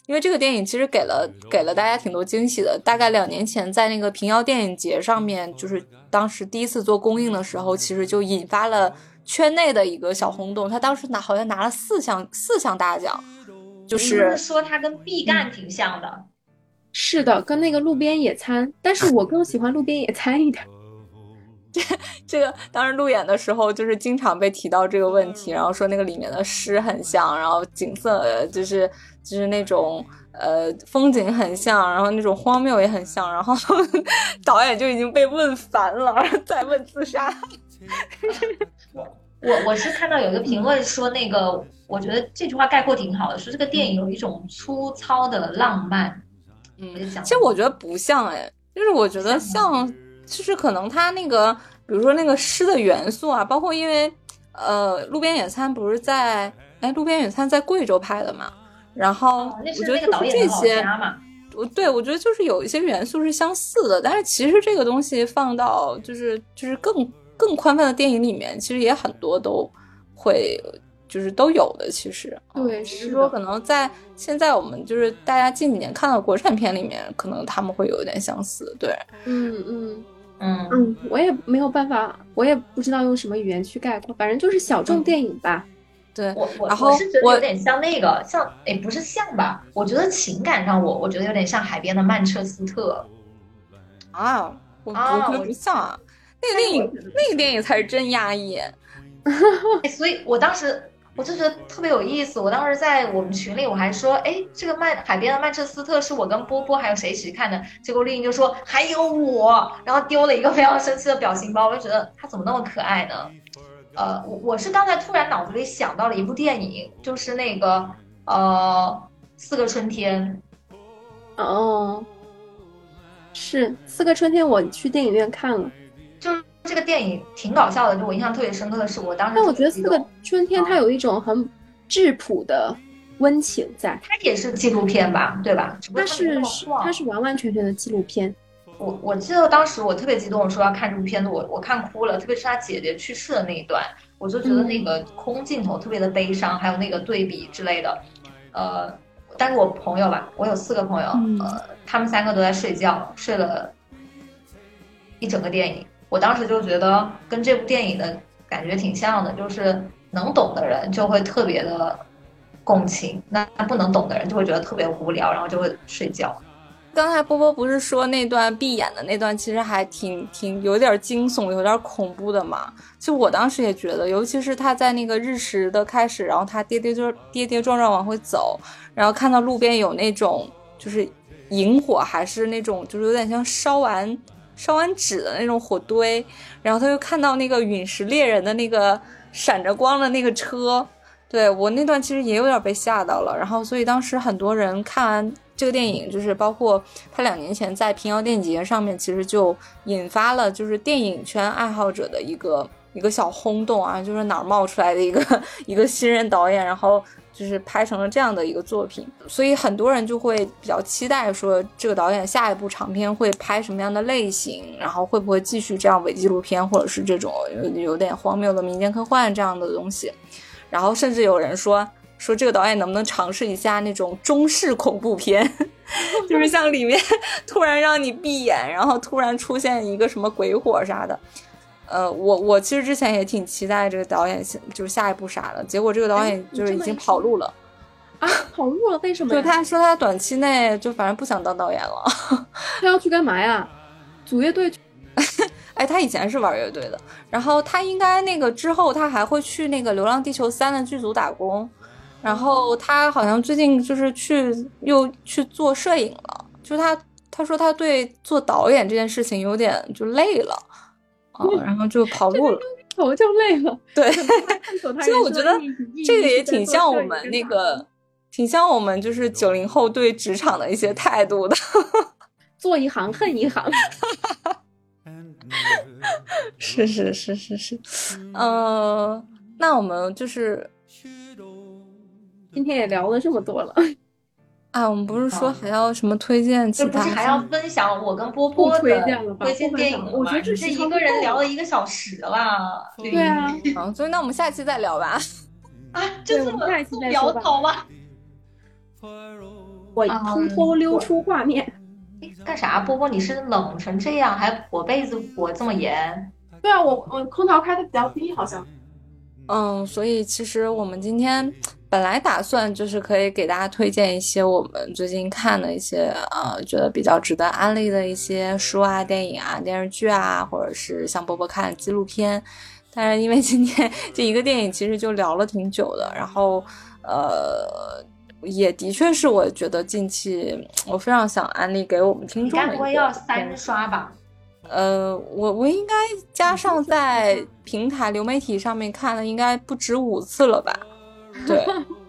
因为这个电影其实给了给了大家挺多惊喜的。大概两年前在那个平遥电影节上面，就是当时第一次做公映的时候，其实就引发了。圈内的一个小轰动，他当时拿好像拿了四项四项大奖，就是说他跟毕赣挺像的，是的，跟那个路边野餐，但是 我更喜欢路边野餐一点。这这个当时路演的时候，就是经常被提到这个问题，然后说那个里面的诗很像，然后景色就是就是那种呃风景很像，然后那种荒谬也很像，然后 导演就已经被问烦了，再问自杀。我我是看到有一个评论说，那个我觉得这句话概括挺好的，说这个电影有一种粗糙的浪漫。嗯，其实我觉得不像哎，就是我觉得像，就是可能他那个，比如说那个诗的元素啊，包括因为呃，路边野餐不是在哎，路边野餐在贵州拍的嘛，然后我觉得就是这些，我对我觉得就是有一些元素是相似的，但是其实这个东西放到就是就是更。更宽泛的电影里面，其实也很多都会，就是都有的。其实，对，只是说可能在现在我们就是大家近几年看到国产片里面，可能他们会有一点相似。对，嗯嗯嗯嗯，我也没有办法，我也不知道用什么语言去概括，反正就是小众电影吧。对，我我我是觉得有点像那个，像诶，不是像吧？我觉得情感上，我我觉得有点像海边的曼彻斯特。啊，我我觉得不像啊。那个电影，那个电影才是真压抑。所以我当时我就觉得特别有意思。我当时在我们群里我还说，哎，这个曼海边的曼彻斯特是我跟波波还有谁一起看的，结果丽颖就说还有我，然后丢了一个非常生气的表情包，我就觉得他怎么那么可爱呢？呃，我我是刚才突然脑子里想到了一部电影，就是那个呃四个春天。哦，是四个春天，我去电影院看了。就是这个电影挺搞笑的，就我印象特别深刻的是，我当时。但我觉得四个春天它有一种很质朴的温情在。它也是纪录片吧，对吧？它是它是完完全全的纪录片。我我记得当时我特别激动，说要看这部片子，我我看哭了，特别是他姐姐去世的那一段，我就觉得那个空镜头特别的悲伤，还有那个对比之类的，呃。但是我朋友吧，我有四个朋友，呃，他们三个都在睡觉，睡了一整个电影。我当时就觉得跟这部电影的感觉挺像的，就是能懂的人就会特别的共情，那不能懂的人就会觉得特别无聊，然后就会睡觉。刚才波波不是说那段闭眼的那段，其实还挺挺有点惊悚、有点恐怖的嘛？就我当时也觉得，尤其是他在那个日食的开始，然后他跌跌就跌跌撞撞往回走，然后看到路边有那种就是萤火，还是那种就是有点像烧完烧完纸的那种火堆，然后他就看到那个陨石猎人的那个闪着光的那个车，对我那段其实也有点被吓到了，然后所以当时很多人看完。这个电影就是包括他两年前在平遥电影节上面，其实就引发了就是电影圈爱好者的一个一个小轰动啊，就是哪儿冒出来的一个 一个新人导演，然后就是拍成了这样的一个作品，所以很多人就会比较期待说这个导演下一部长片会拍什么样的类型，然后会不会继续这样伪纪录片或者是这种有有点荒谬的民间科幻这样的东西，然后甚至有人说。说这个导演能不能尝试一下那种中式恐怖片，就是像里面突然让你闭眼，然后突然出现一个什么鬼火啥的。呃，我我其实之前也挺期待这个导演就是下一步啥的，结果这个导演就是已经跑路了啊，跑路了？为什么？就他说他短期内就反正不想当导演了。他要去干嘛呀？组乐队？哎，他以前是玩乐队的，然后他应该那个之后他还会去那个《流浪地球三》的剧组打工。然后他好像最近就是去又去做摄影了，就他他说他对做导演这件事情有点就累了，啊，然后就跑路了，头就累了。对，其实我觉得这个也挺像我们那个，挺像我们就是九零后对职场的一些态度的，做一行恨一行。是是是是是，嗯，那我们就是。今天也聊了这么多了，啊，我们不是说还要什么推荐其他？不是还要分享我跟波波的推荐电影吗我觉得这是一个人聊了一个小时了。对啊，好，所以那我们下期再聊吧。啊，就这么聊头吗？我偷偷溜出画面。干啥？波波，你是冷成这样，还裹被子裹这么严？对啊，我我空调开的比较低，好像。嗯，所以其实我们今天。本来打算就是可以给大家推荐一些我们最近看的一些呃，觉得比较值得安利的一些书啊、电影啊、电视剧啊，或者是像波波看纪录片。但是因为今天 这一个电影其实就聊了挺久的，然后呃，也的确是我觉得近期我非常想安利给我们听众的。该不会要三刷吧？呃，我我应该加上在平台流媒体上面看的，应该不止五次了吧？对，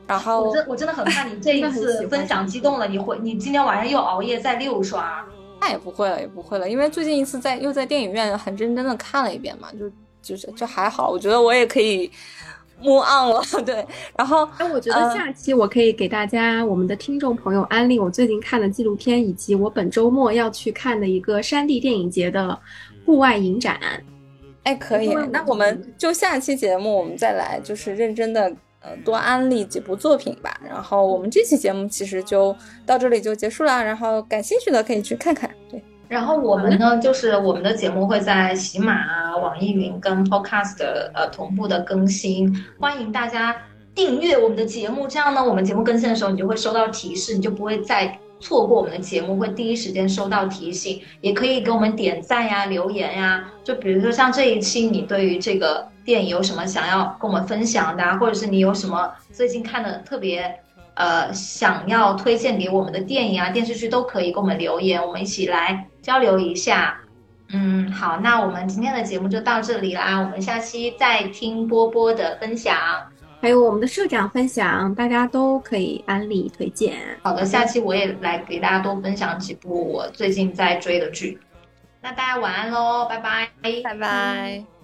然后我真我真的很怕你这一 次分享激动了，你会你今天晚上又熬夜再六刷，那也不会了，也不会了，因为最近一次在又在电影院很认真的看了一遍嘛，就就是就还好，我觉得我也可以 move on 了，对，然后哎，我觉得下期我可以给大家我们的听众朋友安利我最近看的纪录片，以及我本周末要去看的一个山地电影节的户外影展，哎，可以，那我们就下期节目我们再来就是认真的。多安利几部作品吧，然后我们这期节目其实就到这里就结束了，然后感兴趣的可以去看看。对，然后我们呢，就是我们的节目会在喜马啊、网易云跟 Podcast 呃同步的更新，欢迎大家订阅我们的节目，这样呢，我们节目更新的时候你就会收到提示，你就不会再错过我们的节目，会第一时间收到提醒。也可以给我们点赞呀、留言呀，就比如说像这一期你对于这个。电影有什么想要跟我们分享的啊，或者是你有什么最近看的特别呃想要推荐给我们的电影啊、电视剧都可以给我们留言，我们一起来交流一下。嗯，好，那我们今天的节目就到这里啦，我们下期再听波波的分享。还有我们的社长分享，大家都可以安利推荐。好的，下期我也来给大家多分享几部我最近在追的剧。那大家晚安喽，拜拜，拜拜。